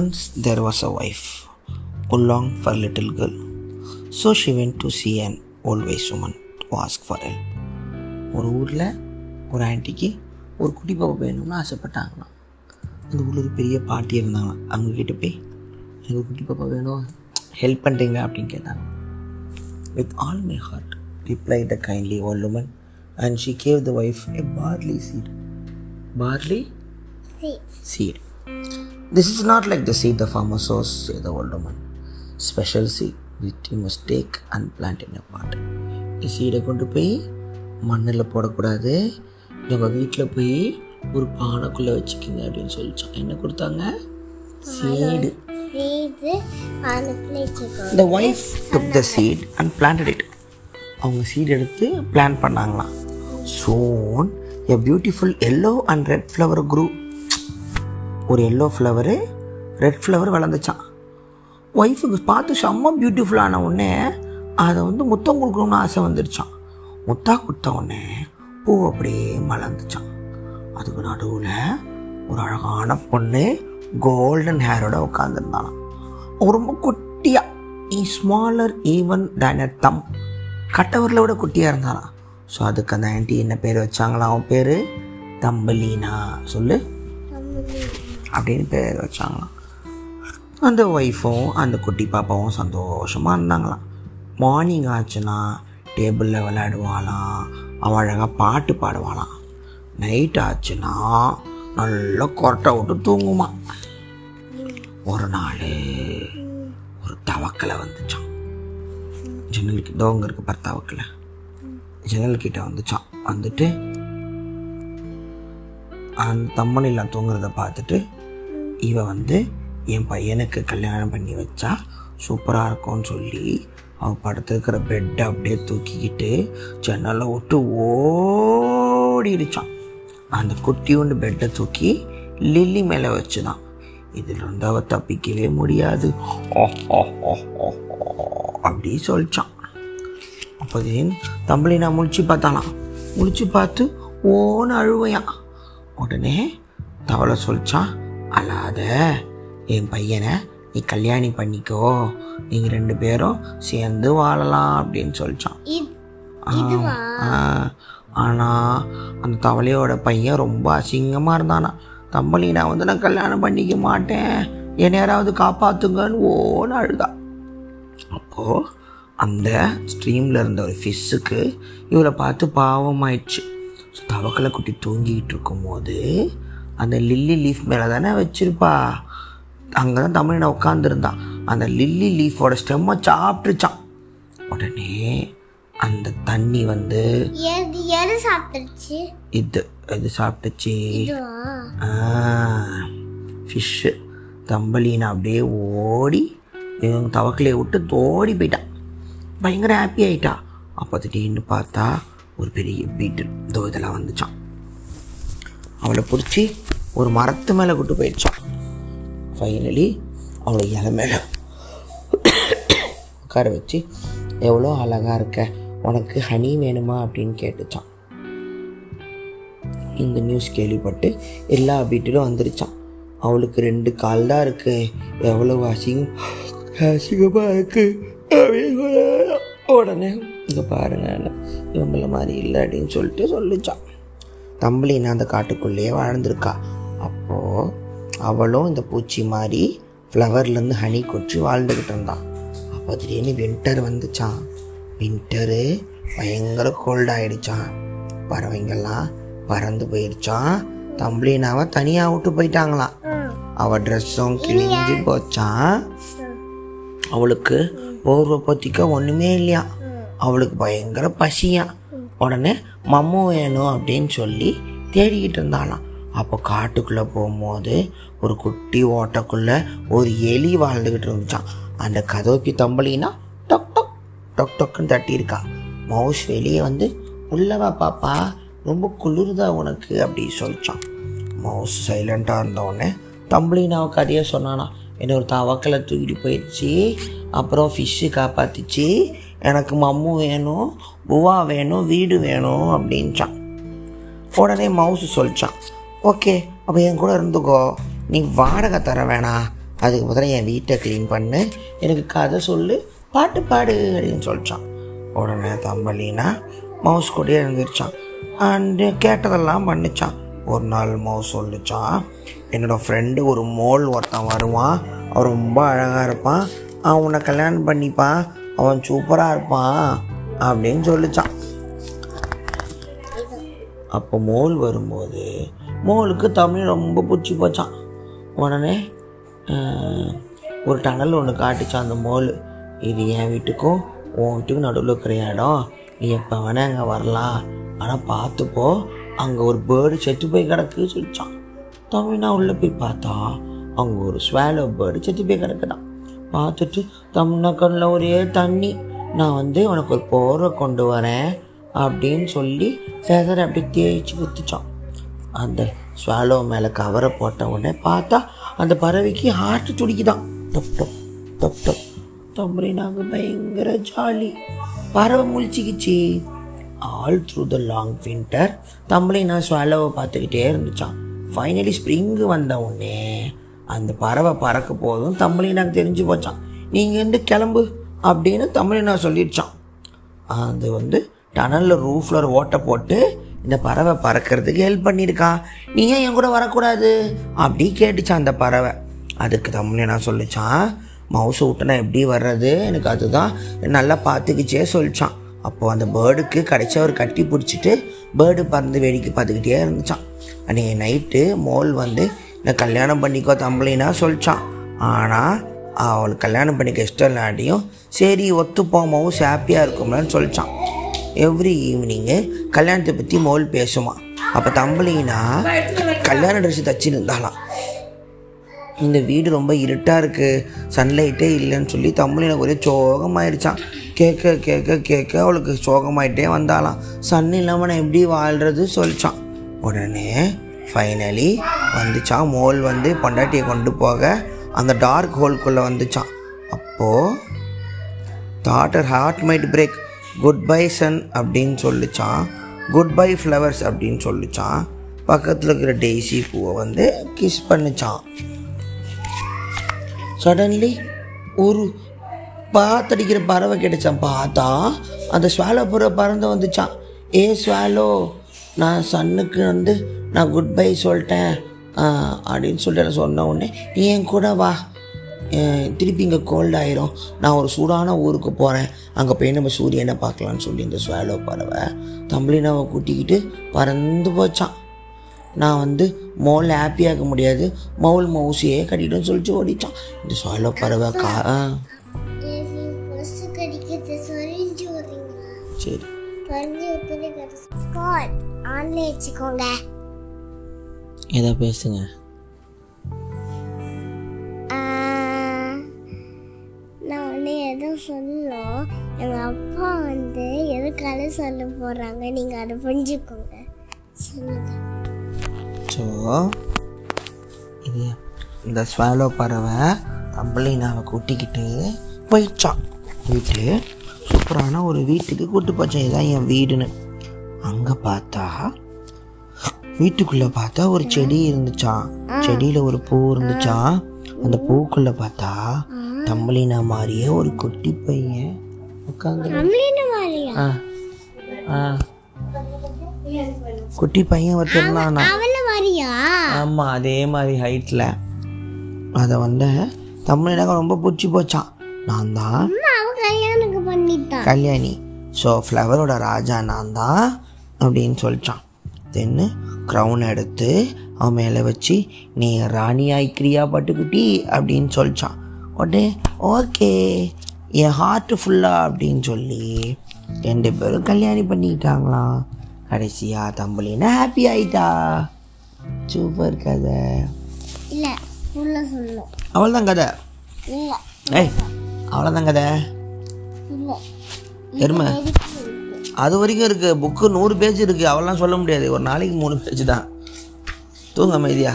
Once there was a wife who longed for a little girl. So she went to see an old wise woman to ask for help. ஒரு ஊரில் ஒரு ஆன்ட்டிக்கு ஒரு குட்டி பாப்பா வேணும்னு ஆசைப்பட்டாங்களாம் அந்த ஊரில் ஒரு பெரிய பாட்டி இருந்தாங்களாம் அவங்கக்கிட்ட போய் எனக்கு ஒரு குட்டி பாப்பா வேணும் ஹெல்ப் பண்ணுறீங்களா அப்படின்னு கேட்டாங்க with all my heart reply the kindly old woman and she gave the wife a barley seed. Barley seed. This is not like the seed the farmer sows, said the old woman. Special seed which you must take and plant in a pot. சீடை கொண்டு போய் மண்ணில் போடக்கூடாது. உங்கள் வீட்டில் போய் ஒரு பானைக்குள்ளே வச்சுக்கிங்க அப்படின்னு சொல்லிச்சான் என்ன கொடுத்தாங்க? Seed The wife took the seed and planted it. அவங்க சீட் எடுத்து plan பண்ணாங்களாம். Sown a beautiful yellow and red flower grew ஒரு எல்லோ ஃப்ளவரு ரெட் ஃப்ளவர் வளர்ந்துச்சான் ஒய்ஃபுக்கு பார்த்து செம்ம பியூட்டிஃபுல்லான உடனே அதை வந்து முத்தம் கொடுக்கணும்னு ஆசை வந்துடுச்சான் முத்தா கொடுத்த உடனே பூ அப்படியே மலர்ந்துச்சான் அதுக்கு நடுவில் ஒரு அழகான பொண்ணு கோல்டன் ஹேரோட உட்காந்துருந்தாலாம் ரொம்ப குட்டியா ஈ ஸ்மாலர் ஈவன் தேன் தம் கட்டவரில் விட குட்டியாக இருந்தாலாம் ஸோ அதுக்கு அந்த ஆன்ட்டி என்ன பேர் வச்சாங்களா? அவன் பேர் தம்பலீனா. சொல்லு. அப்படின்னு பேர் வச்சாங்களாம். அந்த ஒய்ஃபும் அந்த குட்டி பாப்பாவும் சந்தோஷமாக இருந்தாங்களாம். மார்னிங் ஆச்சுன்னா டேபிளில் விளையாடுவாளாம். அவள் அழகாக பாட்டு பாடுவாளாம். நைட் ஆச்சுன்னா நல்லா கொரட்டை விட்டு தூங்குமா ஒரு நாள் ஒரு தவக்கலை வந்துச்சான் ஜன்னலுக்கு தோங்க இருக்கு பார் தவக்கலை. ஜன்னல்கிட்ட வந்துச்சான் வந்துட்டு அந்த தம்மனிலாம் தூங்குறத பார்த்துட்டு இவ வந்து என் பையனுக்கு கல்யாணம் பண்ணி வச்சா சூப்பராக இருக்கும்னு சொல்லி அவன் படுத்துருக்கிற பெட்டை அப்படியே தூக்கிக்கிட்டு ஜன்னலை விட்டு ஓடிடுச்சான் அந்த குட்டியோண்டு பெட்டை தூக்கி லில்லி மேலே வச்சுதான். இதில் இருந்து அவள் தப்பிக்கவே முடியாது. அப்படி சொல்லிச்சான் அப்போதேன் தம்பளி நான் முழிச்சு பார்த்தாலாம் முழிச்சு பார்த்து ஓன்னு அழுவையான் உடனே தவளை சொல்லிச்சான் அழாத. என் பையனை நீ கல்யாணி பண்ணிக்கோ. நீங்கள் ரெண்டு பேரும் சேர்ந்து வாழலாம் அப்படின்னு சொல்லிச்சான். ஆனால் அந்த தவளையோட பையன் ரொம்ப அசிங்கமாக இருந்தானா. தம்பளி நான் வந்து நான் கல்யாணம் பண்ணிக்க மாட்டேன். என்னை யாராவது காப்பாத்துங்கன்னு ஓன்னு அழுதா. அப்போது அந்த ஸ்ட்ரீமில் இருந்த ஒரு ஃபிஷ்ஷுக்கு இவளை பார்த்து பாவமாயிடுச்சு. ஸோ தவக்கலை குட்டி தூங்கிக்கிட்டு இருக்கும்போது அந்த லில்லி லீஃப் மேலே தானே வச்சிருப்பா. அங்கே தான் தமிழனை உட்காந்துருந்தான் அந்த லில்லி லீஃபோட ஸ்டெம்மை சாப்பிட்டுச்சான் உடனே அந்த தண்ணி வந்து எது எது இது இது சாப்பிட்டுச்சு? ஃபிஷ்ஷு தம்பலினா அப்படியே ஓடி இவங்க தவக்கலையை விட்டு ஓடி போயிட்டான். பயங்கர ஹாப்பி ஆயிட்டா. அப்போ திடீர்னு பார்த்தா ஒரு பெரிய பீட்டில் இதோ இதெல்லாம் வந்துச்சான் அவளை பிடிச்சி ஒரு மரத்து மேலே கூட்டு போயிடுச்சான் ஃபைனலி அவளை இலை மேலே உட்கார வச்சு எவ்வளோ அழகாக இருக்க உனக்கு ஹனி வேணுமா? அப்படின்னு கேட்டுச்சான் இந்த நியூஸ் கேள்விப்பட்டு எல்லா வீட்டிலும் வந்துருச்சான் அவளுக்கு ரெண்டு கால் தான் இருக்கு. எவ்வளவு அசிங்கம் அசிங்கமாக இருக்கு. அப்படின்னு உடனே இங்கே பாருங்க இவங்கள மாதிரி இல்லை அப்படின்னு சொல்லிட்டு சொல்லிச்சான் தம்பளினா அந்த காட்டுக்குள்ளேயே வாழ்ந்திருக்கா. அப்போது அவளும் இந்த பூச்சி மாதிரி ஃப்ளவர்லேருந்து ஹனி கொச்சி வாழ்ந்துக்கிட்டு இருந்தான் அப்போ திடீர்னு வின்டர் வந்துச்சான் வின்டரு பயங்கர கோல்ட் ஆயிடுச்சான் பறவைங்கள்லாம் பறந்து போயிடுச்சான் தம்பளினாவை தனியாக விட்டு போயிட்டாங்களாம். அவள் ட்ரெஸ்ஸும் கிழிஞ்சு போச்சான் அவளுக்கு போர்வை பற்றிக்க ஒன்றுமே இல்லையா அவளுக்கு பயங்கர பசியா உடனே மம்மு வேணும் அப்படின்னு சொல்லி தேடிக்கிட்டு இருந்தாளாம். அப்போ காட்டுக்குள்ளே போகும்போது ஒரு குட்டி ஓட்டைக்குள்ளே ஒரு எலி வாழ்ந்துக்கிட்டு இருந்துச்சான் அந்த கதவுக்கு தம்பளினா டொக் டொக் டொக் டொக்குன்னு தட்டியிருக்கா. மவுஸ் வெளியே வந்து உள்ளவா பாப்பா ரொம்ப குளிருதா உனக்கு? அப்படி சொல்லிச்சான் மவுஸ் சைலண்ட்டாக இருந்தோடனே தம்பளினாவை கதையை சொன்னானா. என்ன ஒரு தவக்கலை தூக்கிட்டு போயிடுச்சு அப்புறம் ஃபிஷ்ஷு காப்பாற்றிச்சு எனக்கு மம்மு வேணும் புவா வேணும் வீடு வேணும் அப்படின்ச்சான் உடனே மவுஸ் சொல்லிச்சான் ஓகே அப்போ என் கூட இருந்துக்கோ. நீ வாடகை தர வேணாம் அதுக்கு பதிலாக என் வீட்டை க்ளீன் பண்ணு. எனக்கு கதை சொல்லு பாட்டு பாடு அப்படின்னு சொல்லிச்சான் உடனே தம்பலினா மவுஸ் கூடயே இருந்துருச்சான் அண்டு கேட்டதெல்லாம் பண்ணிச்சான். ஒரு நாள் மவுஸ் சொல்லிச்சான் என்னோடய ஃப்ரெண்டு ஒரு மோல் ஒருத்தன் வருவான். அவன் ரொம்ப அழகாக இருப்பான். அவன் உன்னை கல்யாணம் பண்ணிப்பான். அவன் சூப்பராக இருப்பான். அப்படின்னு சொல்லிச்சான். அப்போ மோல் வரும்போது மோலுக்கு தமிழ் ரொம்ப பிடிச்சி போச்சான் உடனே ஒரு டனல் ஒன்று காட்டுச்சான் அந்த மோல். இது என் வீட்டுக்கும் உன் வீட்டுக்கும் நடுவில் இருக்கிற இடம். நீ எப்போ வேணா அங்கே வரலாம். ஆனால் பார்த்துப்போ அங்கே ஒரு பேர்டு செத்து போய் கிடக்கு சொல்லிச்சான் தமிழ்னா உள்ளே போய் பார்த்தா அங்கே ஒரு ஸ்வேலோ பேர்டு செத்து போய் கிடக்குதான் பார்த்துட்டு தமிழ்னா கண்ணில் ஒரே தண்ணி. நான் வந்து உனக்கு ஒரு போரை கொண்டு வரேன். அப்படின்னு சொல்லி ஃபெதர் அப்படி தேய்ச்சி குத்துச்சான். அந்த ஸ்வாலோ மேலே கவரை போட்ட உடனே பார்த்தா அந்த பறவைக்கு ஹார்ட் துடிக்குதான். டப் டப் டப் டப். தம்பரி நாங்கள் பயங்கர ஜாலி பறவை முழிச்சிக்கிச்சு. All through the long winter தம்பளை நான் ஸ்வாலோவை பார்த்துக்கிட்டே இருந்துச்சான் ஃபைனலி ஸ்ப்ரிங்கு வந்த உடனே அந்த பறவை பறக்க போதும் தம்பளி எனக்கு தெரிஞ்சு போச்சான் நீங்கள் வந்து கிளம்பு அப்படின்னு தமிழ் நான் சொல்லிடுச்சான் அது வந்து டனலில் ரூஃபில் ஒரு ஓட்டை போட்டு இந்த பறவை பறக்கிறதுக்கு ஹெல்ப் பண்ணியிருக்கான் நீ ஏன் என் கூட வரக்கூடாது? அப்படி கேட்டுச்சான் அந்த பறவை. அதுக்கு தமிழ் என்ன சொல்லிச்சான் மவுசை விட்டுனா எப்படி வர்றது? எனக்கு அதுதான் நல்லா பார்த்துக்கிச்சே சொல்லிச்சான். அப்போது அந்த பேர்டுக்கு கிடைச்ச ஒரு கட்டி பிடிச்சிட்டு பேர்டு பறந்து வேடிக்கை பார்த்துக்கிட்டே இருந்துச்சான். அன்றைக்கி நைட்டு மோல் வந்து நான் கல்யாணம் பண்ணிக்கோ தம்பளின்னா சொல்லிச்சான். ஆனால் அவளுக்கு கல்யாணம் பண்ணிக்க இஷ்டம் இல்லாட்டியும் சரி ஒத்துப்போம் மவுஸ் ஹாப்பியாக இருக்கும்லன்னு சொல்லிச்சான். எவ்ரி ஈவினிங்கு கல்யாணத்தை பற்றி மோல் பேசுமா. அப்போ தம்பளினா கல்யாண ட்ரெஸ் தச்சுன்னு இருந்தாலாம் இந்த வீடு ரொம்ப இருட்டாக இருக்குது சன்லைட்டே இல்லைன்னு சொல்லி தமிழ் எனக்கு ஒரே சோகமாயிருச்சான் கேட்க கேட்க கேட்க அவளுக்கு சோகமாயிட்டே வந்தாலாம் சன் இல்லாமல் நான் எப்படி வாழ்கிறது சொல்லிச்சான் உடனே ஃபைனலி வந்துச்சான் மோல் வந்து பொண்டாட்டியை கொண்டு போக அந்த டார்க் ஹோல்குள்ளே வந்துச்சான் அப்போது that her heart might break goodbye sun அப்படின்னு சொல்லிச்சான் குட் பை ஃப்ளவர்ஸ் அப்படின்னு சொல்லிச்சான் பக்கத்தில் இருக்கிற டெய்ஸி பூவை வந்து கிஸ் பண்ணிச்சான் சடன்லி ஒரு பாத்தடிக்கிற பறவை கிடைச்சான் பார்த்தா அந்த ஸ்வாலோ புற பறந்து வந்துச்சான் ஏ ஸ்வாலோ நான் சன்னுக்கு வந்து நான் குட் பை சொல்லிட்டேன் அப்படின்னு சொல்லிட்டு நான் சொன்ன உடனே நீ என் கூட வா. திருப்பி இங்கே கோல்ட் ஆயிரும். நான் ஒரு சூடான ஊருக்கு போகிறேன் அங்கே போய் நம்ம சூரியனை பார்க்கலான்னு சொல்லி இந்த ஸ்வாலோ பறவை தம்பளினாவை கூட்டிக்கிட்டு பறந்து போச்சான் நான் வந்து மோல் ஹாப்பியாக்க முடியாது. மவுல் மவுசியே கட்டிட்டுன்னு சொல்லிட்டு ஓடிச்சான் இந்த ஸ்வாலோ பறவை கா சரி. ஏதோ பேசுங்க. எதுவும் சொல்லணும். எங்கள் அப்பா வந்து எதுக்காக சொல்ல போகிறாங்க நீங்கள் அதை புரிஞ்சுக்கோங்க. சொல்லுங்க. ஸோ இந்த ஸ்வாலோ பறவை தம்பளினாவை கூட்டிக்கிட்டு போயிடுச்சான் போயிட்டு சூப்பரான ஒரு வீட்டுக்கு கூட்டு போச்சான் இதுதான் என் வீடுன்னு. அங்கே பார்த்தா வீட்டுக்குள்ளே பார்த்தா ஒரு செடி இருந்துச்சான் செடியில் ஒரு பூ இருந்துச்சான் அந்த பூக்குள்ளே பார்த்தா தம்பளினா மாதிரியே ஒரு குட்டி பையன் உட்காந்து ஆ ஆ. குட்டி பையன் ஒருத்தர் இருந்தானா அவள மாதிரியா ஆமாம் அதே மாதிரி ஹைட்டில் அதை வந்து தமிழ் ரொம்ப பிடிச்சி போச்சான் நான் தான் கல்யாணி. ஸோ ஃப்ளவரோட ராஜா நான் தான் அப்படின்னு சொல்லிச்சான். தென்னு க்ரௌன் எடுத்து அவன் மேலே வச்சு நீ ராணி ஆயிக்கிறியா பட்டுக்குட்டி? அப்படின்னு சொல்லிச்சான். உடனே ஓகே என் ஹார்ட்டு ஃபுல்லா அப்படின்னு சொல்லி ரெண்டு பேரும் கல்யாணி பண்ணிக்கிட்டாங்களாம் கடைசியா தம்பளினா ஹாப்பி ஆயிட்டா? சூப்பர் கதை. இல்லை ஃபுல்லாக சொல்லணும் அவ்வளோதான் கதை? இல்லை ஏய் அவ்வளோதான் கதை? எருமை. அது வரைக்கும் இருக்குது புக்கு நூறு பேஜ் இருக்குது அவெல்லாம் சொல்ல முடியாது. ஒரு நாளைக்கு மூணு பேஜ் தான். தூங்க அமைதியா